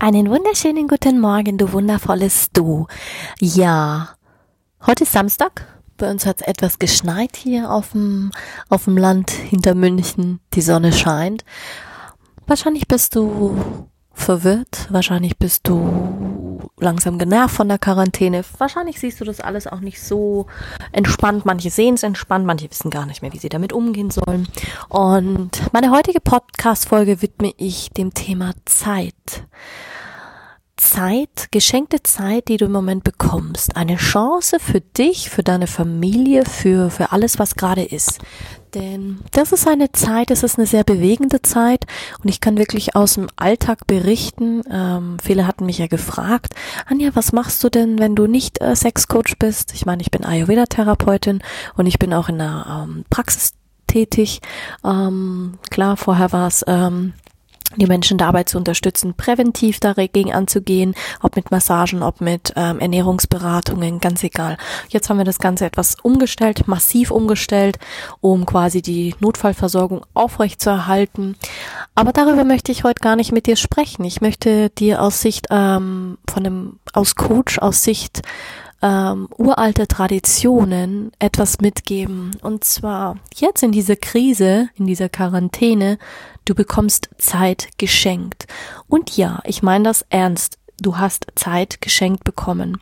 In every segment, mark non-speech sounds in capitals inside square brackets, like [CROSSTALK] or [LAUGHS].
Einen wunderschönen guten Morgen, du wundervolles Du. Ja, heute ist Samstag. Bei uns hat es etwas geschneit hier auf dem, auf dem Land hinter München. Die Sonne scheint. Wahrscheinlich bist du verwirrt. Wahrscheinlich bist du langsam genervt von der Quarantäne. Wahrscheinlich siehst du das alles auch nicht so entspannt. Manche sehen es entspannt, manche wissen gar nicht mehr, wie sie damit umgehen sollen. Und meine heutige Podcast-Folge widme ich dem Thema Zeit. Zeit, geschenkte Zeit, die du im Moment bekommst. Eine Chance für dich, für deine Familie, für, für alles, was gerade ist. Denn das ist eine Zeit, es ist eine sehr bewegende Zeit und ich kann wirklich aus dem Alltag berichten. Ähm, viele hatten mich ja gefragt, Anja, was machst du denn, wenn du nicht äh, Sexcoach bist? Ich meine, ich bin Ayurveda-Therapeutin und ich bin auch in der ähm, Praxis tätig. Ähm, klar, vorher war es ähm, die Menschen dabei zu unterstützen, präventiv dagegen anzugehen, ob mit Massagen, ob mit ähm, Ernährungsberatungen, ganz egal. Jetzt haben wir das Ganze etwas umgestellt, massiv umgestellt, um quasi die Notfallversorgung aufrechtzuerhalten. Aber darüber möchte ich heute gar nicht mit dir sprechen. Ich möchte dir aus Sicht ähm, von einem, aus Coach, aus Sicht ähm, uralte Traditionen etwas mitgeben. Und zwar jetzt in dieser Krise, in dieser Quarantäne, du bekommst Zeit geschenkt. Und ja, ich meine das ernst. Du hast Zeit geschenkt bekommen.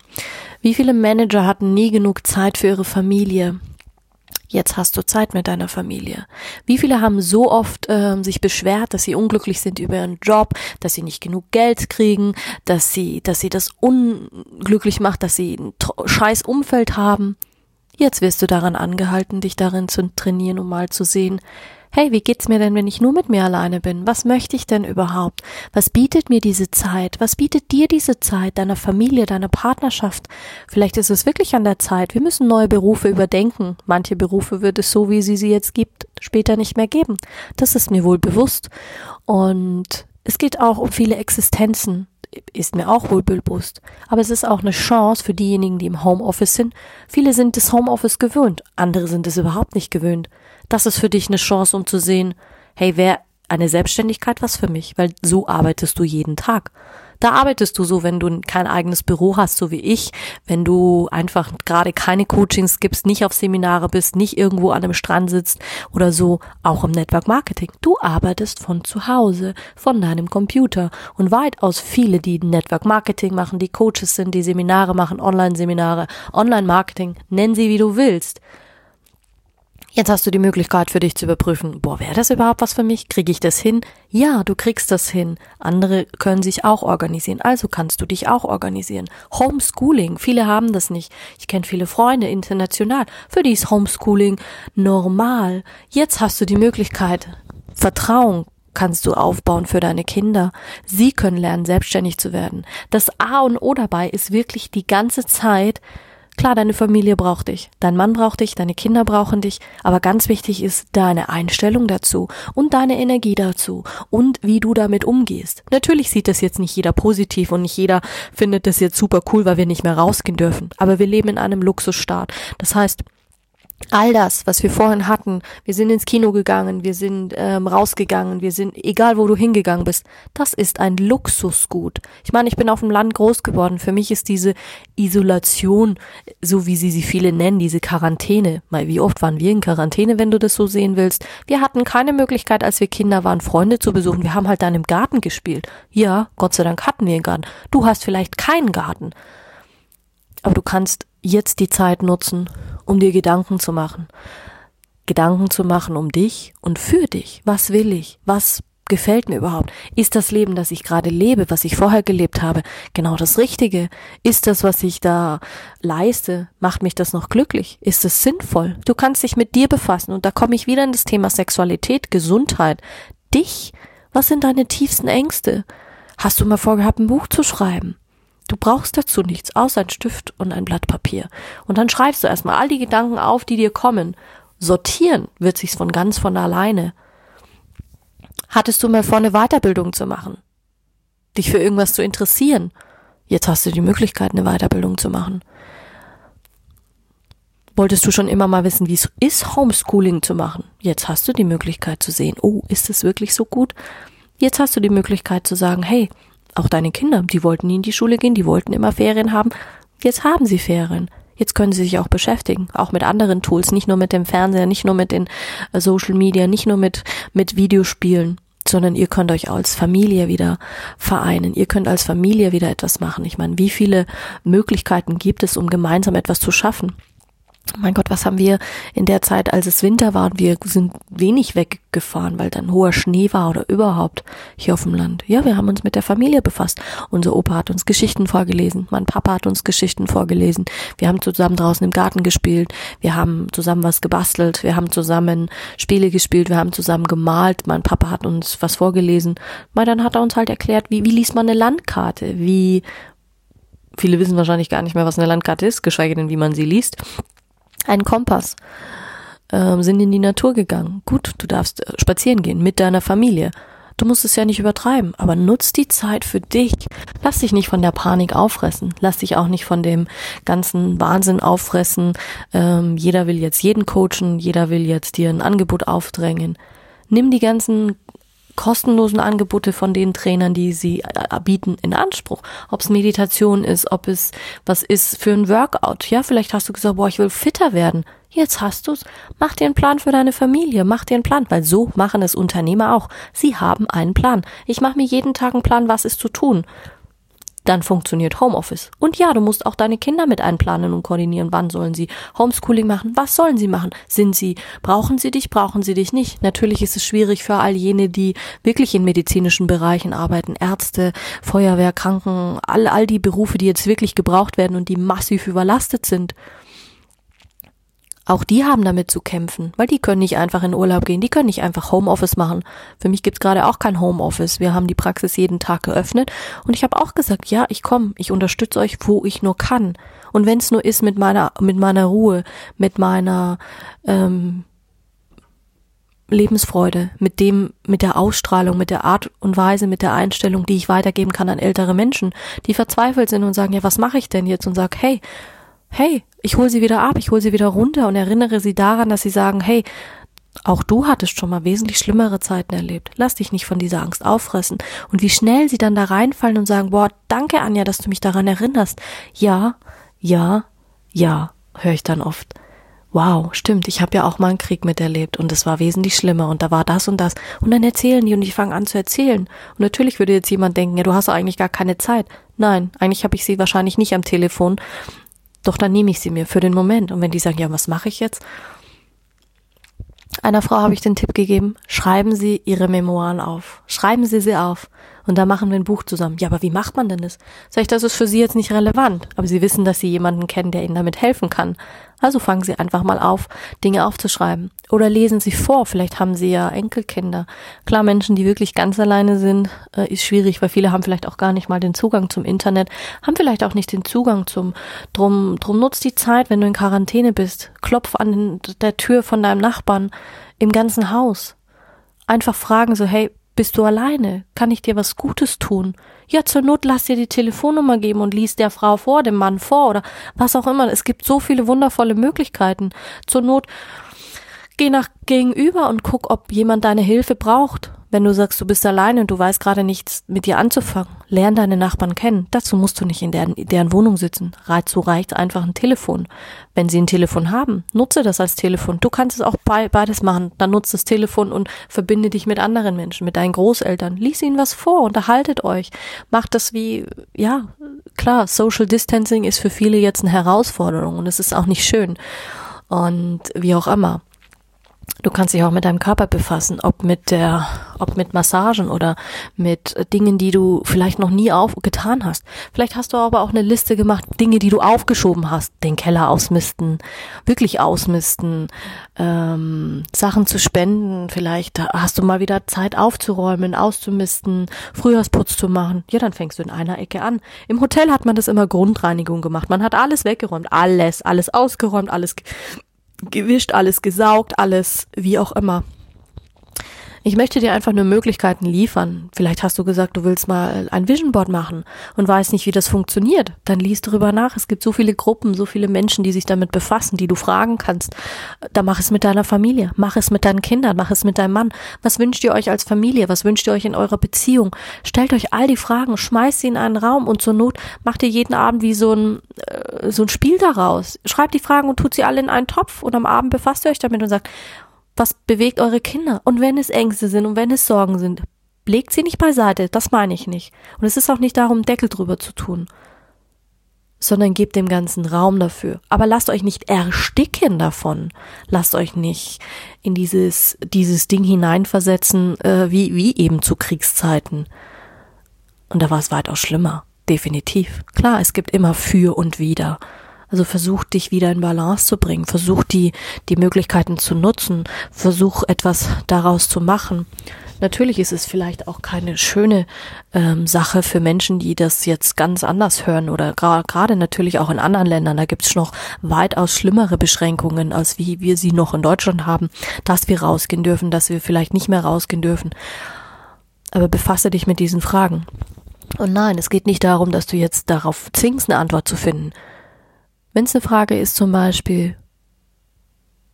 Wie viele Manager hatten nie genug Zeit für ihre Familie? Jetzt hast du Zeit mit deiner Familie. Wie viele haben so oft ähm, sich beschwert, dass sie unglücklich sind über ihren Job, dass sie nicht genug Geld kriegen, dass sie, dass sie das unglücklich macht, dass sie ein scheiß Umfeld haben. Jetzt wirst du daran angehalten, dich darin zu trainieren, um mal zu sehen, hey, wie geht's mir denn, wenn ich nur mit mir alleine bin? Was möchte ich denn überhaupt? Was bietet mir diese Zeit? Was bietet dir diese Zeit, deiner Familie, deiner Partnerschaft? Vielleicht ist es wirklich an der Zeit. Wir müssen neue Berufe überdenken. Manche Berufe wird es so, wie sie sie jetzt gibt, später nicht mehr geben. Das ist mir wohl bewusst. Und es geht auch um viele Existenzen ist mir auch wohl bewusst. Aber es ist auch eine Chance für diejenigen, die im Homeoffice sind. Viele sind das Homeoffice gewöhnt, andere sind es überhaupt nicht gewöhnt. Das ist für dich eine Chance, um zu sehen, hey, wer eine Selbstständigkeit was für mich, weil so arbeitest du jeden Tag. Da arbeitest du so, wenn du kein eigenes Büro hast, so wie ich, wenn du einfach gerade keine Coachings gibst, nicht auf Seminare bist, nicht irgendwo an einem Strand sitzt oder so, auch im Network Marketing. Du arbeitest von zu Hause, von deinem Computer. Und weitaus viele, die Network Marketing machen, die Coaches sind, die Seminare machen, Online-Seminare, Online-Marketing, nenn sie wie du willst Jetzt hast du die Möglichkeit für dich zu überprüfen, boah, wäre das überhaupt was für mich? Kriege ich das hin? Ja, du kriegst das hin. Andere können sich auch organisieren, also kannst du dich auch organisieren. Homeschooling, viele haben das nicht. Ich kenne viele Freunde international, für die ist Homeschooling normal. Jetzt hast du die Möglichkeit, Vertrauen kannst du aufbauen für deine Kinder. Sie können lernen, selbstständig zu werden. Das A und O dabei ist wirklich die ganze Zeit Klar, deine Familie braucht dich, dein Mann braucht dich, deine Kinder brauchen dich, aber ganz wichtig ist deine Einstellung dazu und deine Energie dazu und wie du damit umgehst. Natürlich sieht das jetzt nicht jeder positiv und nicht jeder findet das jetzt super cool, weil wir nicht mehr rausgehen dürfen, aber wir leben in einem Luxusstaat. Das heißt, all das, was wir vorhin hatten, wir sind ins Kino gegangen, wir sind ähm, rausgegangen, wir sind, egal wo du hingegangen bist, das ist ein Luxusgut. Ich meine, ich bin auf dem Land groß geworden. Für mich ist diese Isolation, so wie sie sie viele nennen, diese Quarantäne. Mal, wie oft waren wir in Quarantäne, wenn du das so sehen willst? Wir hatten keine Möglichkeit, als wir Kinder waren, Freunde zu besuchen. Wir haben halt dann im Garten gespielt. Ja, Gott sei Dank hatten wir einen Garten. Du hast vielleicht keinen Garten. Aber du kannst jetzt die Zeit nutzen, um dir Gedanken zu machen. Gedanken zu machen um dich und für dich. Was will ich? Was gefällt mir überhaupt? Ist das Leben, das ich gerade lebe, was ich vorher gelebt habe, genau das Richtige? Ist das, was ich da leiste, macht mich das noch glücklich? Ist es sinnvoll? Du kannst dich mit dir befassen und da komme ich wieder in das Thema Sexualität, Gesundheit. Dich? Was sind deine tiefsten Ängste? Hast du mal vorgehabt, ein Buch zu schreiben? Du brauchst dazu nichts, außer ein Stift und ein Blatt Papier. Und dann schreibst du erstmal all die Gedanken auf, die dir kommen. Sortieren wird sich's von ganz von alleine. Hattest du mal vor, eine Weiterbildung zu machen? Dich für irgendwas zu interessieren? Jetzt hast du die Möglichkeit, eine Weiterbildung zu machen. Wolltest du schon immer mal wissen, wie es ist, Homeschooling zu machen? Jetzt hast du die Möglichkeit zu sehen, oh, ist es wirklich so gut? Jetzt hast du die Möglichkeit zu sagen, hey, auch deine Kinder, die wollten nie in die Schule gehen, die wollten immer Ferien haben. Jetzt haben sie Ferien. Jetzt können sie sich auch beschäftigen, auch mit anderen Tools, nicht nur mit dem Fernseher, nicht nur mit den äh, Social Media, nicht nur mit, mit Videospielen, sondern ihr könnt euch als Familie wieder vereinen. Ihr könnt als Familie wieder etwas machen. Ich meine, wie viele Möglichkeiten gibt es, um gemeinsam etwas zu schaffen? Mein Gott, was haben wir in der Zeit, als es Winter war und wir sind wenig weggefahren, weil dann hoher Schnee war oder überhaupt hier auf dem Land. Ja, wir haben uns mit der Familie befasst. Unser Opa hat uns Geschichten vorgelesen, mein Papa hat uns Geschichten vorgelesen. Wir haben zusammen draußen im Garten gespielt, wir haben zusammen was gebastelt, wir haben zusammen Spiele gespielt, wir haben zusammen gemalt. Mein Papa hat uns was vorgelesen. Mal dann hat er uns halt erklärt, wie, wie liest man eine Landkarte, wie Viele wissen wahrscheinlich gar nicht mehr, was eine Landkarte ist, geschweige denn, wie man sie liest einen Kompass, ähm, sind in die Natur gegangen. Gut, du darfst äh, spazieren gehen mit deiner Familie. Du musst es ja nicht übertreiben, aber nutz die Zeit für dich. Lass dich nicht von der Panik auffressen. Lass dich auch nicht von dem ganzen Wahnsinn auffressen. Ähm, jeder will jetzt jeden coachen, jeder will jetzt dir ein Angebot aufdrängen. Nimm die ganzen kostenlosen Angebote von den Trainern, die sie äh, bieten, in Anspruch. Ob es Meditation ist, ob es was ist für ein Workout. Ja, vielleicht hast du gesagt, boah, ich will fitter werden. Jetzt hast du's. Mach dir einen Plan für deine Familie. Mach dir einen Plan, weil so machen es Unternehmer auch. Sie haben einen Plan. Ich mache mir jeden Tag einen Plan, was ist zu tun dann funktioniert Homeoffice. Und ja, du musst auch deine Kinder mit einplanen und koordinieren. Wann sollen sie Homeschooling machen? Was sollen sie machen? Sind sie, brauchen sie dich, brauchen sie dich nicht? Natürlich ist es schwierig für all jene, die wirklich in medizinischen Bereichen arbeiten. Ärzte, Feuerwehr, Kranken, all, all die Berufe, die jetzt wirklich gebraucht werden und die massiv überlastet sind. Auch die haben damit zu kämpfen, weil die können nicht einfach in Urlaub gehen, die können nicht einfach Homeoffice machen. Für mich gibt's gerade auch kein Homeoffice. Wir haben die Praxis jeden Tag geöffnet und ich habe auch gesagt, ja, ich komme, ich unterstütze euch, wo ich nur kann. Und wenn es nur ist mit meiner, mit meiner Ruhe, mit meiner ähm, Lebensfreude, mit dem, mit der Ausstrahlung, mit der Art und Weise, mit der Einstellung, die ich weitergeben kann an ältere Menschen, die verzweifelt sind und sagen, ja, was mache ich denn jetzt? Und sag, hey, hey, ich hole sie wieder ab, ich hole sie wieder runter und erinnere sie daran, dass sie sagen, hey, auch du hattest schon mal wesentlich schlimmere Zeiten erlebt. Lass dich nicht von dieser Angst auffressen. Und wie schnell sie dann da reinfallen und sagen, boah, danke Anja, dass du mich daran erinnerst. Ja, ja, ja, höre ich dann oft. Wow, stimmt, ich habe ja auch mal einen Krieg miterlebt und es war wesentlich schlimmer und da war das und das. Und dann erzählen die und ich fange an zu erzählen. Und natürlich würde jetzt jemand denken, ja, du hast eigentlich gar keine Zeit. Nein, eigentlich habe ich sie wahrscheinlich nicht am Telefon, doch dann nehme ich sie mir für den Moment. Und wenn die sagen, ja, was mache ich jetzt? Einer Frau habe ich den Tipp gegeben, schreiben Sie Ihre Memoiren auf. Schreiben Sie sie auf. Und da machen wir ein Buch zusammen. Ja, aber wie macht man denn das? Sag ich, das ist für Sie jetzt nicht relevant. Aber Sie wissen, dass Sie jemanden kennen, der Ihnen damit helfen kann. Also fangen Sie einfach mal auf, Dinge aufzuschreiben. Oder lesen Sie vor. Vielleicht haben Sie ja Enkelkinder. Klar, Menschen, die wirklich ganz alleine sind, äh, ist schwierig, weil viele haben vielleicht auch gar nicht mal den Zugang zum Internet, haben vielleicht auch nicht den Zugang zum, drum, drum nutzt die Zeit, wenn du in Quarantäne bist. Klopf an der Tür von deinem Nachbarn im ganzen Haus. Einfach fragen so, hey, bist du alleine? Kann ich dir was Gutes tun? Ja, zur Not lass dir die Telefonnummer geben und lies der Frau vor, dem Mann vor oder was auch immer. Es gibt so viele wundervolle Möglichkeiten. Zur Not geh nach gegenüber und guck, ob jemand deine Hilfe braucht. Wenn du sagst, du bist allein und du weißt gerade nichts mit dir anzufangen, lern deine Nachbarn kennen. Dazu musst du nicht in deren, deren Wohnung sitzen. Dazu reicht einfach ein Telefon. Wenn sie ein Telefon haben, nutze das als Telefon. Du kannst es auch beides machen. Dann nutze das Telefon und verbinde dich mit anderen Menschen, mit deinen Großeltern. Lies ihnen was vor, unterhaltet euch. Macht das wie, ja, klar, Social Distancing ist für viele jetzt eine Herausforderung und es ist auch nicht schön. Und wie auch immer. Du kannst dich auch mit deinem Körper befassen, ob mit der, ob mit Massagen oder mit Dingen, die du vielleicht noch nie aufgetan hast. Vielleicht hast du aber auch eine Liste gemacht, Dinge, die du aufgeschoben hast, den Keller ausmisten, wirklich ausmisten, ähm, Sachen zu spenden. Vielleicht hast du mal wieder Zeit aufzuräumen, auszumisten, Frühjahrsputz zu machen. Ja, dann fängst du in einer Ecke an. Im Hotel hat man das immer Grundreinigung gemacht. Man hat alles weggeräumt, alles, alles ausgeräumt, alles gewischt, alles gesaugt, alles wie auch immer. Ich möchte dir einfach nur Möglichkeiten liefern. Vielleicht hast du gesagt, du willst mal ein Vision Board machen und weißt nicht, wie das funktioniert. Dann liest darüber nach. Es gibt so viele Gruppen, so viele Menschen, die sich damit befassen, die du fragen kannst. Da mach es mit deiner Familie, mach es mit deinen Kindern, mach es mit deinem Mann. Was wünscht ihr euch als Familie? Was wünscht ihr euch in eurer Beziehung? Stellt euch all die Fragen, schmeißt sie in einen Raum und zur Not macht ihr jeden Abend wie so ein, äh, so ein Spiel daraus. Schreibt die Fragen und tut sie alle in einen Topf und am Abend befasst ihr euch damit und sagt, was bewegt eure Kinder? Und wenn es Ängste sind und wenn es Sorgen sind, legt sie nicht beiseite, das meine ich nicht. Und es ist auch nicht darum, Deckel drüber zu tun, sondern gebt dem ganzen Raum dafür. Aber lasst euch nicht ersticken davon. Lasst euch nicht in dieses, dieses Ding hineinversetzen, äh, wie, wie eben zu Kriegszeiten. Und da war es weitaus schlimmer. Definitiv. Klar, es gibt immer für und wider. Also versuch dich wieder in Balance zu bringen, versuch die, die Möglichkeiten zu nutzen, versuch etwas daraus zu machen. Natürlich ist es vielleicht auch keine schöne ähm, Sache für Menschen, die das jetzt ganz anders hören oder gerade natürlich auch in anderen Ländern. Da gibt's noch weitaus schlimmere Beschränkungen, als wie wir sie noch in Deutschland haben, dass wir rausgehen dürfen, dass wir vielleicht nicht mehr rausgehen dürfen. Aber befasse dich mit diesen Fragen. Und nein, es geht nicht darum, dass du jetzt darauf zwingst, eine Antwort zu finden. Wenn es eine Frage ist, zum Beispiel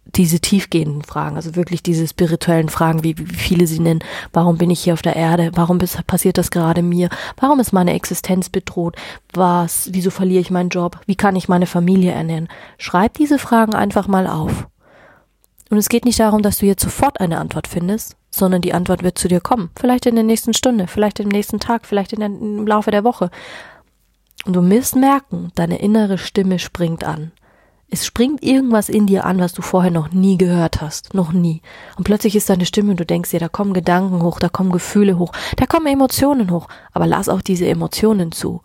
diese tiefgehenden Fragen, also wirklich diese spirituellen Fragen, wie, wie viele sie nennen, warum bin ich hier auf der Erde, warum passiert das gerade mir, warum ist meine Existenz bedroht, was, wieso verliere ich meinen Job, wie kann ich meine Familie ernähren, schreib diese Fragen einfach mal auf. Und es geht nicht darum, dass du jetzt sofort eine Antwort findest, sondern die Antwort wird zu dir kommen. Vielleicht in der nächsten Stunde, vielleicht im nächsten Tag, vielleicht der, im Laufe der Woche. Und du wirst merken, deine innere Stimme springt an. Es springt irgendwas in dir an, was du vorher noch nie gehört hast. Noch nie. Und plötzlich ist deine Stimme und du denkst dir, da kommen Gedanken hoch, da kommen Gefühle hoch, da kommen Emotionen hoch. Aber lass auch diese Emotionen zu.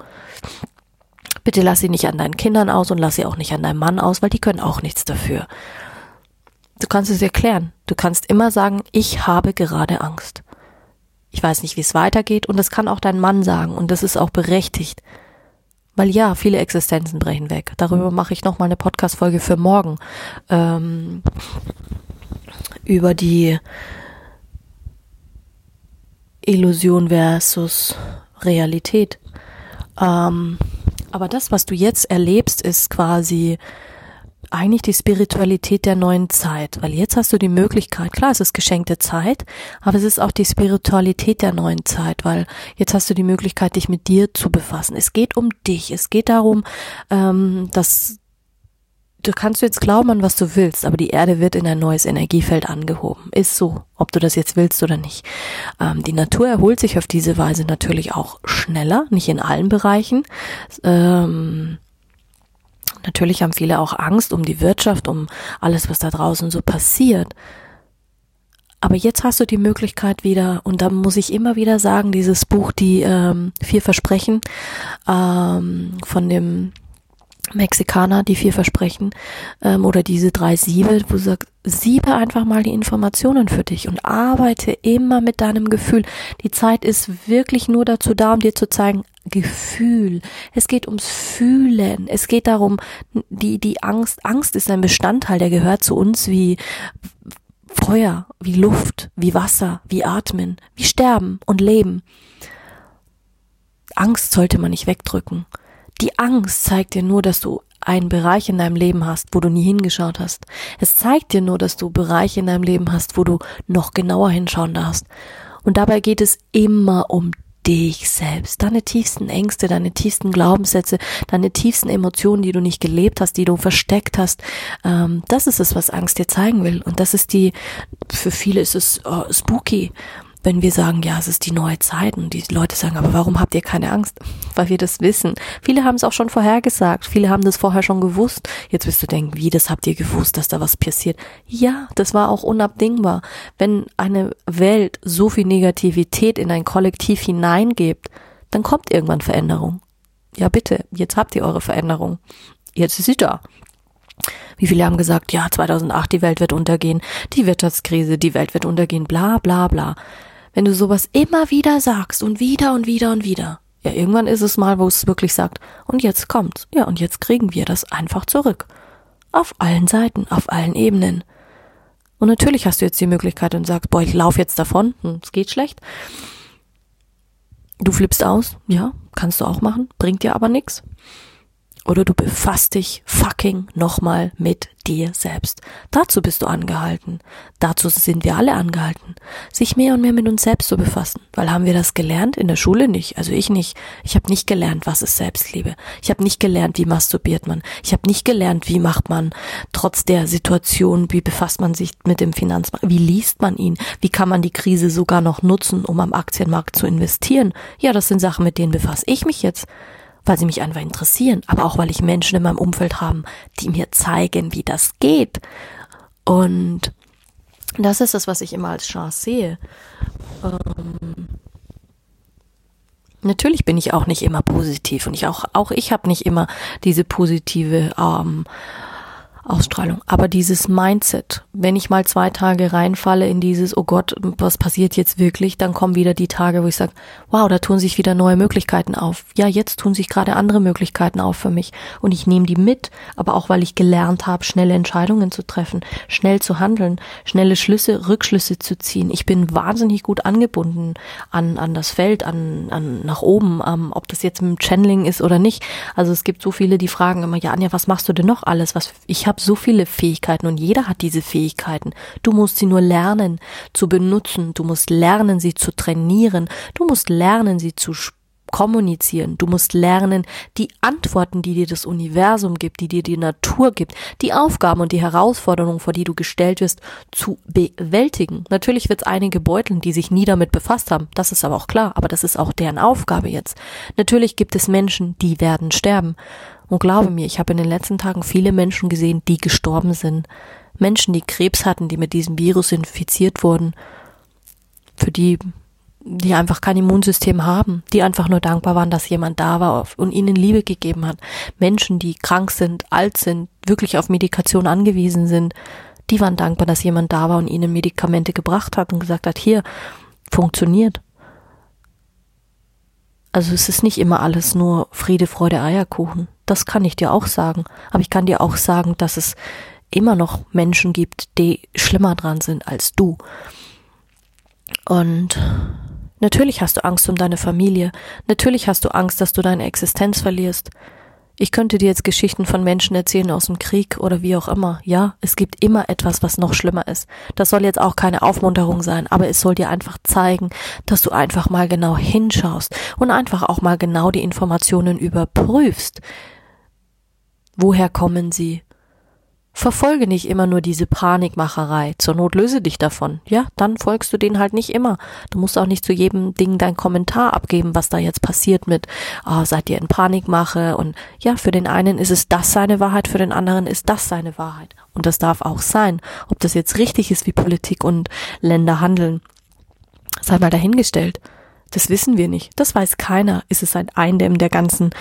Bitte lass sie nicht an deinen Kindern aus und lass sie auch nicht an deinem Mann aus, weil die können auch nichts dafür. Du kannst es erklären. Du kannst immer sagen, ich habe gerade Angst. Ich weiß nicht, wie es weitergeht und das kann auch dein Mann sagen und das ist auch berechtigt. Weil ja, viele Existenzen brechen weg. Darüber mache ich nochmal eine Podcast-Folge für morgen. Ähm, über die Illusion versus Realität. Ähm, aber das, was du jetzt erlebst, ist quasi eigentlich die Spiritualität der neuen Zeit, weil jetzt hast du die Möglichkeit, klar, es ist geschenkte Zeit, aber es ist auch die Spiritualität der neuen Zeit, weil jetzt hast du die Möglichkeit, dich mit dir zu befassen. Es geht um dich, es geht darum, ähm, dass du kannst jetzt glauben an was du willst, aber die Erde wird in ein neues Energiefeld angehoben. Ist so, ob du das jetzt willst oder nicht. Ähm, die Natur erholt sich auf diese Weise natürlich auch schneller, nicht in allen Bereichen. Ähm, Natürlich haben viele auch Angst um die Wirtschaft, um alles, was da draußen so passiert. Aber jetzt hast du die Möglichkeit wieder, und da muss ich immer wieder sagen, dieses Buch, die ähm, vier Versprechen ähm, von dem Mexikaner, die vier Versprechen, ähm, oder diese drei Siebe, wo du sagst, siebe einfach mal die Informationen für dich und arbeite immer mit deinem Gefühl. Die Zeit ist wirklich nur dazu da, um dir zu zeigen, Gefühl. Es geht ums Fühlen. Es geht darum, die, die Angst, Angst ist ein Bestandteil, der gehört zu uns wie Feuer, wie Luft, wie Wasser, wie Atmen, wie Sterben und Leben. Angst sollte man nicht wegdrücken. Die Angst zeigt dir nur, dass du einen Bereich in deinem Leben hast, wo du nie hingeschaut hast. Es zeigt dir nur, dass du Bereiche in deinem Leben hast, wo du noch genauer hinschauen darfst. Und dabei geht es immer um dich selbst, deine tiefsten Ängste, deine tiefsten Glaubenssätze, deine tiefsten Emotionen, die du nicht gelebt hast, die du versteckt hast. Ähm, das ist es, was Angst dir zeigen will. Und das ist die, für viele ist es oh, spooky. Wenn wir sagen, ja, es ist die neue Zeit und die Leute sagen, aber warum habt ihr keine Angst? [LAUGHS] Weil wir das wissen. Viele haben es auch schon vorhergesagt. Viele haben das vorher schon gewusst. Jetzt wirst du denken, wie, das habt ihr gewusst, dass da was passiert? Ja, das war auch unabdingbar. Wenn eine Welt so viel Negativität in ein Kollektiv hineingibt, dann kommt irgendwann Veränderung. Ja, bitte, jetzt habt ihr eure Veränderung. Jetzt ist sie da. Wie viele haben gesagt, ja, 2008, die Welt wird untergehen, die Wirtschaftskrise, die Welt wird untergehen, bla bla bla. Wenn du sowas immer wieder sagst und wieder und wieder und wieder, ja, irgendwann ist es mal, wo es wirklich sagt, und jetzt kommt's, ja, und jetzt kriegen wir das einfach zurück. Auf allen Seiten, auf allen Ebenen. Und natürlich hast du jetzt die Möglichkeit und sagst, boah, ich lauf jetzt davon, hm, es geht schlecht. Du flippst aus, ja, kannst du auch machen, bringt dir aber nichts oder du befasst dich fucking nochmal mit dir selbst. Dazu bist du angehalten. Dazu sind wir alle angehalten, sich mehr und mehr mit uns selbst zu befassen. Weil haben wir das gelernt? In der Schule nicht. Also ich nicht. Ich habe nicht gelernt, was ist Selbstliebe. Ich habe nicht gelernt, wie masturbiert man. Ich habe nicht gelernt, wie macht man trotz der Situation, wie befasst man sich mit dem Finanzmarkt, wie liest man ihn, wie kann man die Krise sogar noch nutzen, um am Aktienmarkt zu investieren. Ja, das sind Sachen, mit denen befasse ich mich jetzt weil sie mich einfach interessieren, aber auch weil ich Menschen in meinem Umfeld haben, die mir zeigen, wie das geht. Und das ist das, was ich immer als Chance sehe. Ähm, natürlich bin ich auch nicht immer positiv und ich auch auch ich habe nicht immer diese positive ähm, Ausstrahlung. Aber dieses Mindset, wenn ich mal zwei Tage reinfalle in dieses, oh Gott, was passiert jetzt wirklich, dann kommen wieder die Tage, wo ich sage, wow, da tun sich wieder neue Möglichkeiten auf. Ja, jetzt tun sich gerade andere Möglichkeiten auf für mich. Und ich nehme die mit, aber auch weil ich gelernt habe, schnelle Entscheidungen zu treffen, schnell zu handeln, schnelle Schlüsse, Rückschlüsse zu ziehen. Ich bin wahnsinnig gut angebunden an, an das Feld, an, an nach oben, ähm, ob das jetzt mit dem Channeling ist oder nicht. Also es gibt so viele, die fragen immer, ja, Anja, was machst du denn noch alles? Was ich habe habe so viele Fähigkeiten und jeder hat diese Fähigkeiten. Du musst sie nur lernen zu benutzen. Du musst lernen, sie zu trainieren. Du musst lernen, sie zu kommunizieren. Du musst lernen, die Antworten, die dir das Universum gibt, die dir die Natur gibt, die Aufgaben und die Herausforderungen, vor die du gestellt wirst, zu bewältigen. Natürlich wird es einige beuteln, die sich nie damit befasst haben. Das ist aber auch klar. Aber das ist auch deren Aufgabe jetzt. Natürlich gibt es Menschen, die werden sterben. Und glaube mir, ich habe in den letzten Tagen viele Menschen gesehen, die gestorben sind. Menschen, die Krebs hatten, die mit diesem Virus infiziert wurden. Für die, die einfach kein Immunsystem haben, die einfach nur dankbar waren, dass jemand da war und ihnen Liebe gegeben hat. Menschen, die krank sind, alt sind, wirklich auf Medikation angewiesen sind, die waren dankbar, dass jemand da war und ihnen Medikamente gebracht hat und gesagt hat, hier, funktioniert. Also es ist nicht immer alles nur Friede, Freude, Eierkuchen. Das kann ich dir auch sagen. Aber ich kann dir auch sagen, dass es immer noch Menschen gibt, die schlimmer dran sind als du. Und natürlich hast du Angst um deine Familie. Natürlich hast du Angst, dass du deine Existenz verlierst. Ich könnte dir jetzt Geschichten von Menschen erzählen aus dem Krieg oder wie auch immer. Ja, es gibt immer etwas, was noch schlimmer ist. Das soll jetzt auch keine Aufmunterung sein, aber es soll dir einfach zeigen, dass du einfach mal genau hinschaust und einfach auch mal genau die Informationen überprüfst. Woher kommen sie? Verfolge nicht immer nur diese Panikmacherei. Zur Not löse dich davon. Ja, dann folgst du denen halt nicht immer. Du musst auch nicht zu jedem Ding deinen Kommentar abgeben, was da jetzt passiert mit, oh, seid ihr in Panikmache? Und ja, für den einen ist es das seine Wahrheit, für den anderen ist das seine Wahrheit. Und das darf auch sein. Ob das jetzt richtig ist, wie Politik und Länder handeln, sei mal dahingestellt. Das wissen wir nicht. Das weiß keiner. Ist es ein Eindämmen der ganzen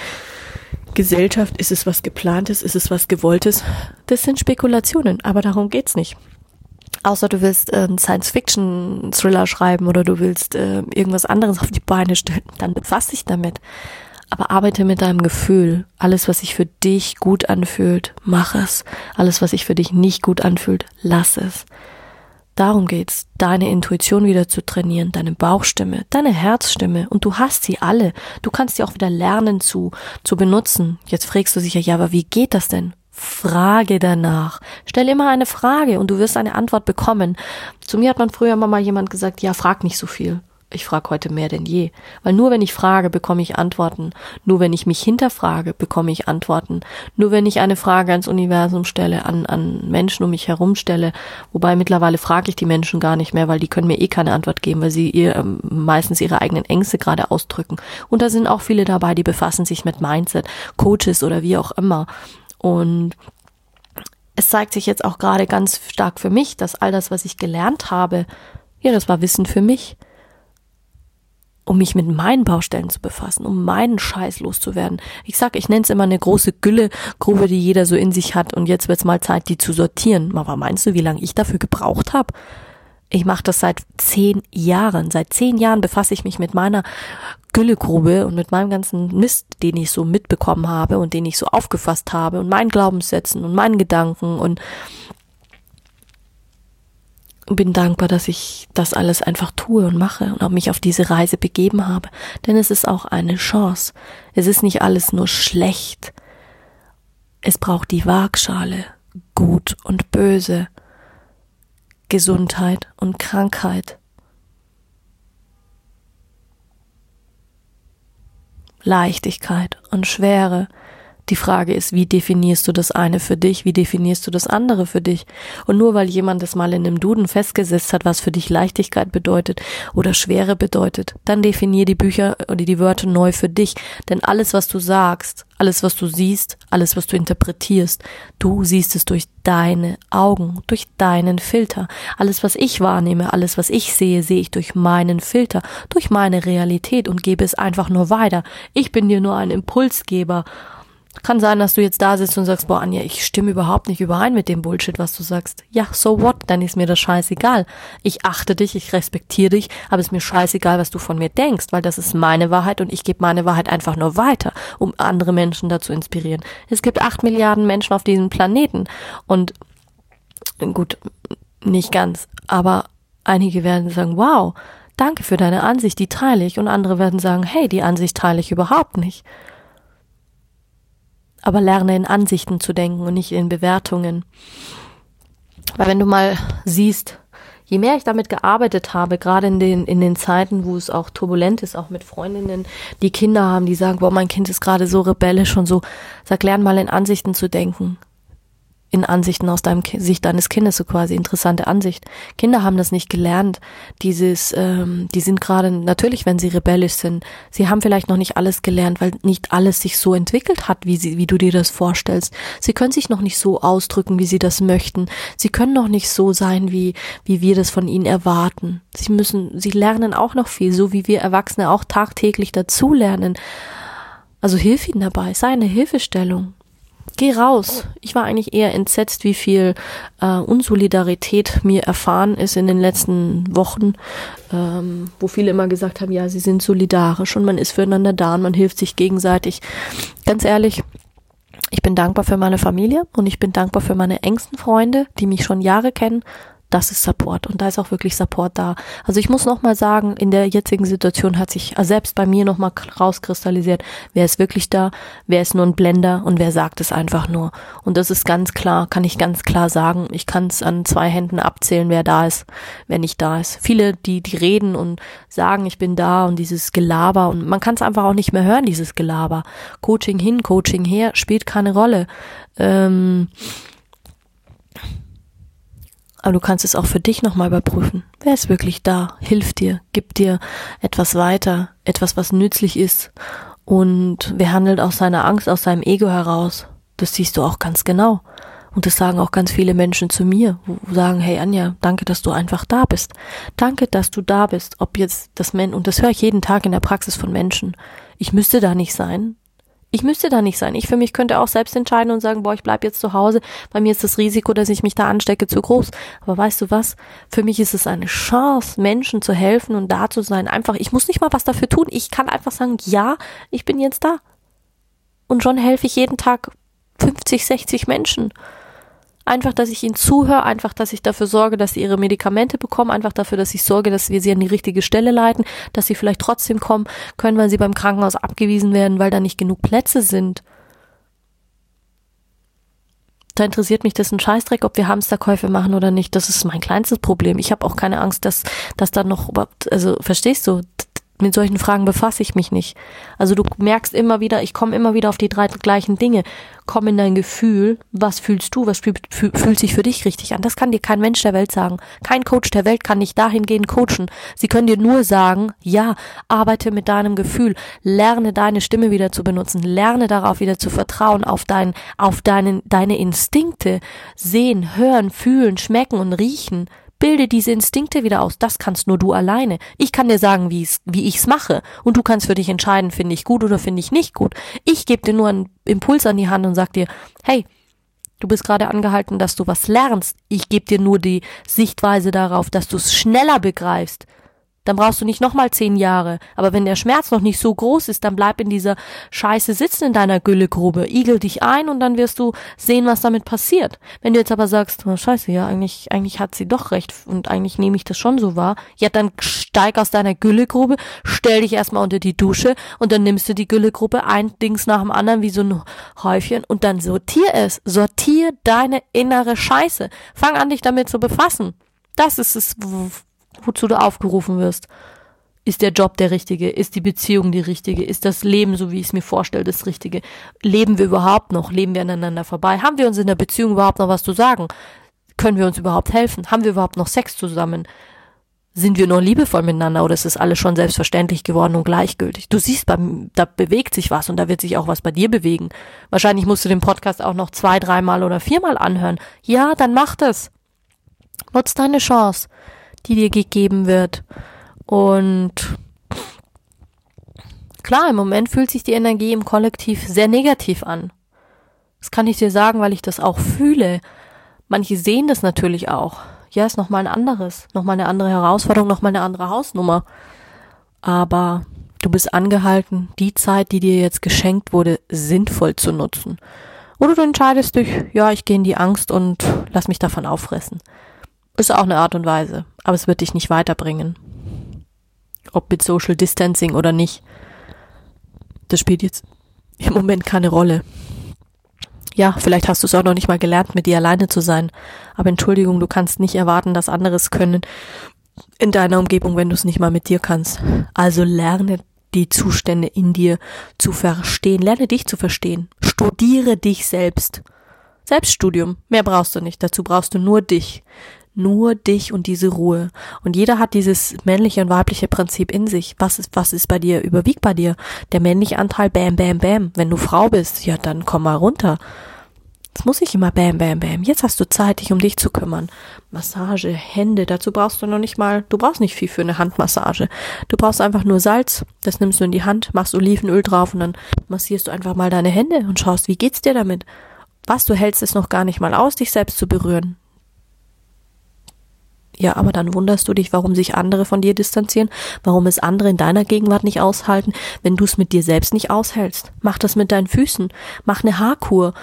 Gesellschaft, ist es was geplantes, ist es was gewolltes? Das sind Spekulationen, aber darum geht's nicht. Außer du willst äh, einen Science-Fiction-Thriller schreiben oder du willst äh, irgendwas anderes auf die Beine stellen, dann befass dich damit. Aber arbeite mit deinem Gefühl. Alles, was sich für dich gut anfühlt, mach es. Alles, was sich für dich nicht gut anfühlt, lass es. Darum geht's, deine Intuition wieder zu trainieren, deine Bauchstimme, deine Herzstimme und du hast sie alle. Du kannst sie auch wieder lernen zu, zu benutzen. Jetzt fragst du sicher, ja, aber wie geht das denn? Frage danach. Stell immer eine Frage und du wirst eine Antwort bekommen. Zu mir hat man früher immer mal jemand gesagt, ja, frag nicht so viel. Ich frage heute mehr denn je. Weil nur wenn ich frage, bekomme ich Antworten. Nur wenn ich mich hinterfrage, bekomme ich Antworten. Nur wenn ich eine Frage ans Universum stelle, an, an Menschen um mich herum stelle, wobei mittlerweile frage ich die Menschen gar nicht mehr, weil die können mir eh keine Antwort geben, weil sie ihr ähm, meistens ihre eigenen Ängste gerade ausdrücken. Und da sind auch viele dabei, die befassen sich mit Mindset, Coaches oder wie auch immer. Und es zeigt sich jetzt auch gerade ganz stark für mich, dass all das, was ich gelernt habe, ja, das war Wissen für mich, um mich mit meinen Baustellen zu befassen, um meinen Scheiß loszuwerden. Ich sag, ich nenne es immer eine große Güllegrube, die jeder so in sich hat und jetzt wird's mal Zeit, die zu sortieren. Aber meinst du, wie lange ich dafür gebraucht habe? Ich mache das seit zehn Jahren. Seit zehn Jahren befasse ich mich mit meiner Güllegrube und mit meinem ganzen Mist, den ich so mitbekommen habe und den ich so aufgefasst habe und meinen Glaubenssätzen und meinen Gedanken und bin dankbar, dass ich das alles einfach tue und mache und auch mich auf diese Reise begeben habe. Denn es ist auch eine Chance. Es ist nicht alles nur schlecht. Es braucht die Waagschale, gut und böse, Gesundheit und Krankheit. Leichtigkeit und Schwere, die Frage ist, wie definierst du das eine für dich, wie definierst du das andere für dich? Und nur weil jemand es mal in einem Duden festgesetzt hat, was für dich Leichtigkeit bedeutet oder Schwere bedeutet, dann definier die Bücher oder die Wörter neu für dich. Denn alles, was du sagst, alles, was du siehst, alles, was du interpretierst, du siehst es durch deine Augen, durch deinen Filter. Alles, was ich wahrnehme, alles, was ich sehe, sehe ich durch meinen Filter, durch meine Realität und gebe es einfach nur weiter. Ich bin dir nur ein Impulsgeber kann sein, dass du jetzt da sitzt und sagst, boah, Anja, ich stimme überhaupt nicht überein mit dem Bullshit, was du sagst. Ja, so what? Dann ist mir das scheißegal. Ich achte dich, ich respektiere dich, aber es ist mir scheißegal, was du von mir denkst, weil das ist meine Wahrheit und ich gebe meine Wahrheit einfach nur weiter, um andere Menschen dazu inspirieren. Es gibt acht Milliarden Menschen auf diesem Planeten und gut, nicht ganz, aber einige werden sagen, wow, danke für deine Ansicht, die teile ich und andere werden sagen, hey, die Ansicht teile ich überhaupt nicht aber lerne in Ansichten zu denken und nicht in Bewertungen. Weil wenn du mal siehst, je mehr ich damit gearbeitet habe, gerade in den, in den Zeiten, wo es auch turbulent ist, auch mit Freundinnen, die Kinder haben, die sagen, boah, mein Kind ist gerade so rebellisch und so, sag, lern mal in Ansichten zu denken in Ansichten aus deinem Sicht deines Kindes so quasi interessante Ansicht. Kinder haben das nicht gelernt. Dieses, ähm, die sind gerade natürlich, wenn sie rebellisch sind, sie haben vielleicht noch nicht alles gelernt, weil nicht alles sich so entwickelt hat, wie sie, wie du dir das vorstellst. Sie können sich noch nicht so ausdrücken, wie sie das möchten. Sie können noch nicht so sein, wie wie wir das von ihnen erwarten. Sie müssen, sie lernen auch noch viel, so wie wir Erwachsene auch tagtäglich dazulernen. Also hilf ihnen dabei, sei eine Hilfestellung. Geh raus. Ich war eigentlich eher entsetzt, wie viel äh, Unsolidarität mir erfahren ist in den letzten Wochen, ähm, wo viele immer gesagt haben, ja, sie sind solidarisch und man ist füreinander da und man hilft sich gegenseitig. Ganz ehrlich, ich bin dankbar für meine Familie und ich bin dankbar für meine engsten Freunde, die mich schon Jahre kennen das ist Support und da ist auch wirklich Support da. Also ich muss noch mal sagen, in der jetzigen Situation hat sich selbst bei mir noch mal rauskristallisiert, wer ist wirklich da, wer ist nur ein Blender und wer sagt es einfach nur. Und das ist ganz klar, kann ich ganz klar sagen. Ich kann es an zwei Händen abzählen, wer da ist, wer nicht da ist. Viele, die die reden und sagen, ich bin da und dieses Gelaber und man kann es einfach auch nicht mehr hören, dieses Gelaber. Coaching hin, Coaching her spielt keine Rolle. Ähm, aber du kannst es auch für dich nochmal überprüfen. Wer ist wirklich da? Hilft dir, gibt dir etwas weiter, etwas, was nützlich ist. Und wer handelt aus seiner Angst, aus seinem Ego heraus? Das siehst du auch ganz genau. Und das sagen auch ganz viele Menschen zu mir, wo sagen, hey Anja, danke, dass du einfach da bist. Danke, dass du da bist. Ob jetzt das Men und das höre ich jeden Tag in der Praxis von Menschen. Ich müsste da nicht sein. Ich müsste da nicht sein. Ich für mich könnte auch selbst entscheiden und sagen, boah, ich bleib jetzt zu Hause. Bei mir ist das Risiko, dass ich mich da anstecke, zu groß. Aber weißt du was? Für mich ist es eine Chance, Menschen zu helfen und da zu sein. Einfach, ich muss nicht mal was dafür tun. Ich kann einfach sagen, ja, ich bin jetzt da. Und schon helfe ich jeden Tag 50, 60 Menschen. Einfach, dass ich ihnen zuhöre, einfach, dass ich dafür sorge, dass sie ihre Medikamente bekommen, einfach dafür, dass ich sorge, dass wir sie an die richtige Stelle leiten, dass sie vielleicht trotzdem kommen können, weil sie beim Krankenhaus abgewiesen werden, weil da nicht genug Plätze sind. Da interessiert mich das ein Scheißdreck, ob wir Hamsterkäufe machen oder nicht. Das ist mein kleinstes Problem. Ich habe auch keine Angst, dass, dass da noch überhaupt, also verstehst du, mit solchen Fragen befasse ich mich nicht. Also du merkst immer wieder, ich komme immer wieder auf die drei gleichen Dinge. Komm in dein Gefühl, was fühlst du, was fühlt, fühlt sich für dich richtig an. Das kann dir kein Mensch der Welt sagen. Kein Coach der Welt kann dich dahingehend coachen. Sie können dir nur sagen, ja, arbeite mit deinem Gefühl, lerne deine Stimme wieder zu benutzen, lerne darauf wieder zu vertrauen, auf dein, auf deinen, deine Instinkte, sehen, hören, fühlen, schmecken und riechen. Bilde diese Instinkte wieder aus. Das kannst nur du alleine. Ich kann dir sagen, wie ich's, wie ich's mache. Und du kannst für dich entscheiden, finde ich gut oder finde ich nicht gut. Ich gebe dir nur einen Impuls an die Hand und sag dir, hey, du bist gerade angehalten, dass du was lernst. Ich gebe dir nur die Sichtweise darauf, dass du es schneller begreifst dann brauchst du nicht nochmal zehn Jahre. Aber wenn der Schmerz noch nicht so groß ist, dann bleib in dieser Scheiße sitzen in deiner Güllegrube, igel dich ein und dann wirst du sehen, was damit passiert. Wenn du jetzt aber sagst, oh, scheiße, ja, eigentlich, eigentlich hat sie doch recht und eigentlich nehme ich das schon so wahr, ja, dann steig aus deiner Güllegrube, stell dich erstmal unter die Dusche und dann nimmst du die Güllegrube ein Dings nach dem anderen wie so ein Häufchen und dann sortier es. Sortier deine innere Scheiße. Fang an, dich damit zu befassen. Das ist es, wozu du aufgerufen wirst. Ist der Job der richtige? Ist die Beziehung die richtige? Ist das Leben, so wie ich es mir vorstelle, das richtige? Leben wir überhaupt noch? Leben wir aneinander vorbei? Haben wir uns in der Beziehung überhaupt noch was zu sagen? Können wir uns überhaupt helfen? Haben wir überhaupt noch Sex zusammen? Sind wir noch liebevoll miteinander oder ist es alles schon selbstverständlich geworden und gleichgültig? Du siehst, da bewegt sich was und da wird sich auch was bei dir bewegen. Wahrscheinlich musst du den Podcast auch noch zwei, dreimal oder viermal anhören. Ja, dann mach das. Nutz deine Chance die dir gegeben wird. Und klar, im Moment fühlt sich die Energie im Kollektiv sehr negativ an. Das kann ich dir sagen, weil ich das auch fühle. Manche sehen das natürlich auch. Ja, ist nochmal ein anderes, nochmal eine andere Herausforderung, nochmal eine andere Hausnummer. Aber du bist angehalten, die Zeit, die dir jetzt geschenkt wurde, sinnvoll zu nutzen. Oder du entscheidest dich, ja, ich gehe in die Angst und lass mich davon auffressen. Ist auch eine Art und Weise, aber es wird dich nicht weiterbringen. Ob mit Social Distancing oder nicht. Das spielt jetzt im Moment keine Rolle. Ja, vielleicht hast du es auch noch nicht mal gelernt, mit dir alleine zu sein. Aber Entschuldigung, du kannst nicht erwarten, dass andere es können in deiner Umgebung, wenn du es nicht mal mit dir kannst. Also lerne die Zustände in dir zu verstehen. Lerne dich zu verstehen. Studiere dich selbst. Selbststudium. Mehr brauchst du nicht. Dazu brauchst du nur dich nur dich und diese Ruhe. Und jeder hat dieses männliche und weibliche Prinzip in sich. Was ist, was ist bei dir, überwiegt bei dir? Der männliche Anteil, bam, bam, bam. Wenn du Frau bist, ja, dann komm mal runter. Es muss nicht immer bam, bam, bam. Jetzt hast du Zeit, dich um dich zu kümmern. Massage, Hände, dazu brauchst du noch nicht mal, du brauchst nicht viel für eine Handmassage. Du brauchst einfach nur Salz, das nimmst du in die Hand, machst Olivenöl drauf und dann massierst du einfach mal deine Hände und schaust, wie geht's dir damit. Was, du hältst es noch gar nicht mal aus, dich selbst zu berühren. Ja, aber dann wunderst du dich, warum sich andere von dir distanzieren, warum es andere in deiner Gegenwart nicht aushalten, wenn du es mit dir selbst nicht aushältst. Mach das mit deinen Füßen, mach eine Haarkur,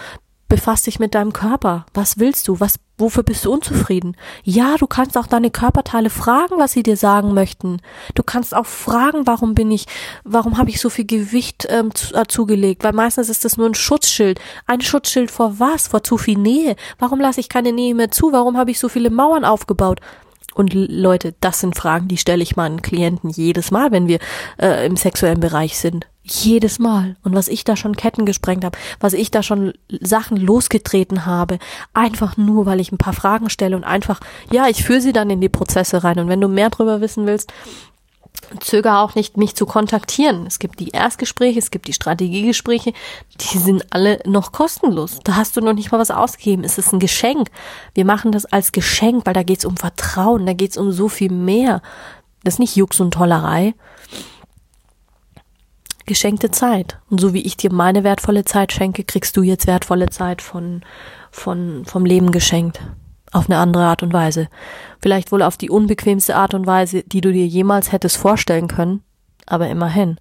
befass dich mit deinem Körper. Was willst du? Was, wofür bist du unzufrieden? Ja, du kannst auch deine Körperteile fragen, was sie dir sagen möchten. Du kannst auch fragen, warum bin ich, warum habe ich so viel Gewicht ähm, zu, äh, zugelegt? Weil meistens ist das nur ein Schutzschild. Ein Schutzschild vor was? Vor zu viel Nähe. Warum lasse ich keine Nähe mehr zu? Warum habe ich so viele Mauern aufgebaut? Und Leute, das sind Fragen, die stelle ich meinen Klienten jedes Mal, wenn wir äh, im sexuellen Bereich sind. Jedes Mal. Und was ich da schon Ketten gesprengt habe, was ich da schon Sachen losgetreten habe, einfach nur, weil ich ein paar Fragen stelle und einfach, ja, ich führe sie dann in die Prozesse rein. Und wenn du mehr drüber wissen willst, zöger auch nicht, mich zu kontaktieren. Es gibt die Erstgespräche, es gibt die Strategiegespräche, die sind alle noch kostenlos. Da hast du noch nicht mal was ausgegeben. Es ist ein Geschenk. Wir machen das als Geschenk, weil da geht's um Vertrauen, da geht's um so viel mehr. Das ist nicht Jux und Tollerei. Geschenkte Zeit. Und so wie ich dir meine wertvolle Zeit schenke, kriegst du jetzt wertvolle Zeit von, von, vom Leben geschenkt auf eine andere Art und Weise. Vielleicht wohl auf die unbequemste Art und Weise, die du dir jemals hättest vorstellen können, aber immerhin.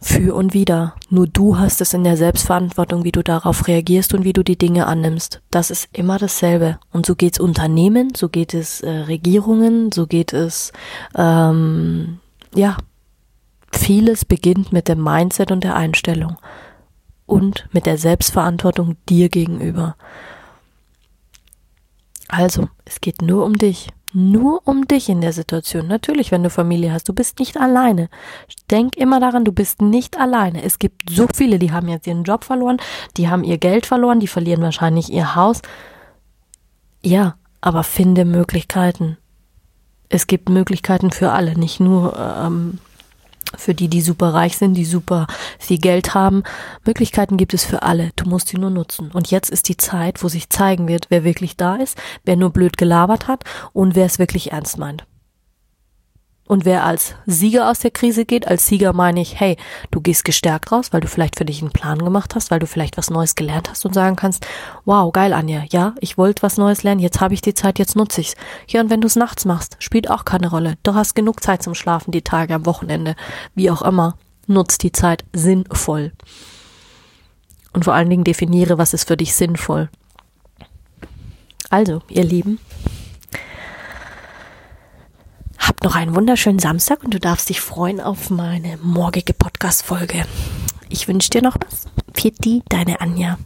Für und wieder. Nur du hast es in der Selbstverantwortung, wie du darauf reagierst und wie du die Dinge annimmst. Das ist immer dasselbe. Und so geht's Unternehmen, so geht es äh, Regierungen, so geht es ähm, ja. Vieles beginnt mit dem Mindset und der Einstellung. und mit der Selbstverantwortung dir gegenüber. Also, es geht nur um dich. Nur um dich in der Situation. Natürlich, wenn du Familie hast, du bist nicht alleine. Denk immer daran, du bist nicht alleine. Es gibt so viele, die haben jetzt ihren Job verloren, die haben ihr Geld verloren, die verlieren wahrscheinlich ihr Haus. Ja, aber finde Möglichkeiten. Es gibt Möglichkeiten für alle, nicht nur ähm, für die, die super reich sind, die super viel Geld haben. Möglichkeiten gibt es für alle. Du musst sie nur nutzen. Und jetzt ist die Zeit, wo sich zeigen wird, wer wirklich da ist, wer nur blöd gelabert hat und wer es wirklich ernst meint. Und wer als Sieger aus der Krise geht, als Sieger meine ich, hey, du gehst gestärkt raus, weil du vielleicht für dich einen Plan gemacht hast, weil du vielleicht was Neues gelernt hast und sagen kannst, wow, geil, Anja, ja, ich wollte was Neues lernen, jetzt habe ich die Zeit, jetzt nutze ich's. Ja, und wenn du es nachts machst, spielt auch keine Rolle. Du hast genug Zeit zum Schlafen, die Tage am Wochenende, wie auch immer. Nutz die Zeit sinnvoll. Und vor allen Dingen definiere, was ist für dich sinnvoll. Also, ihr Lieben, hab noch einen wunderschönen Samstag und du darfst dich freuen auf meine morgige Podcast-Folge. Ich wünsche dir noch was. Die, deine Anja.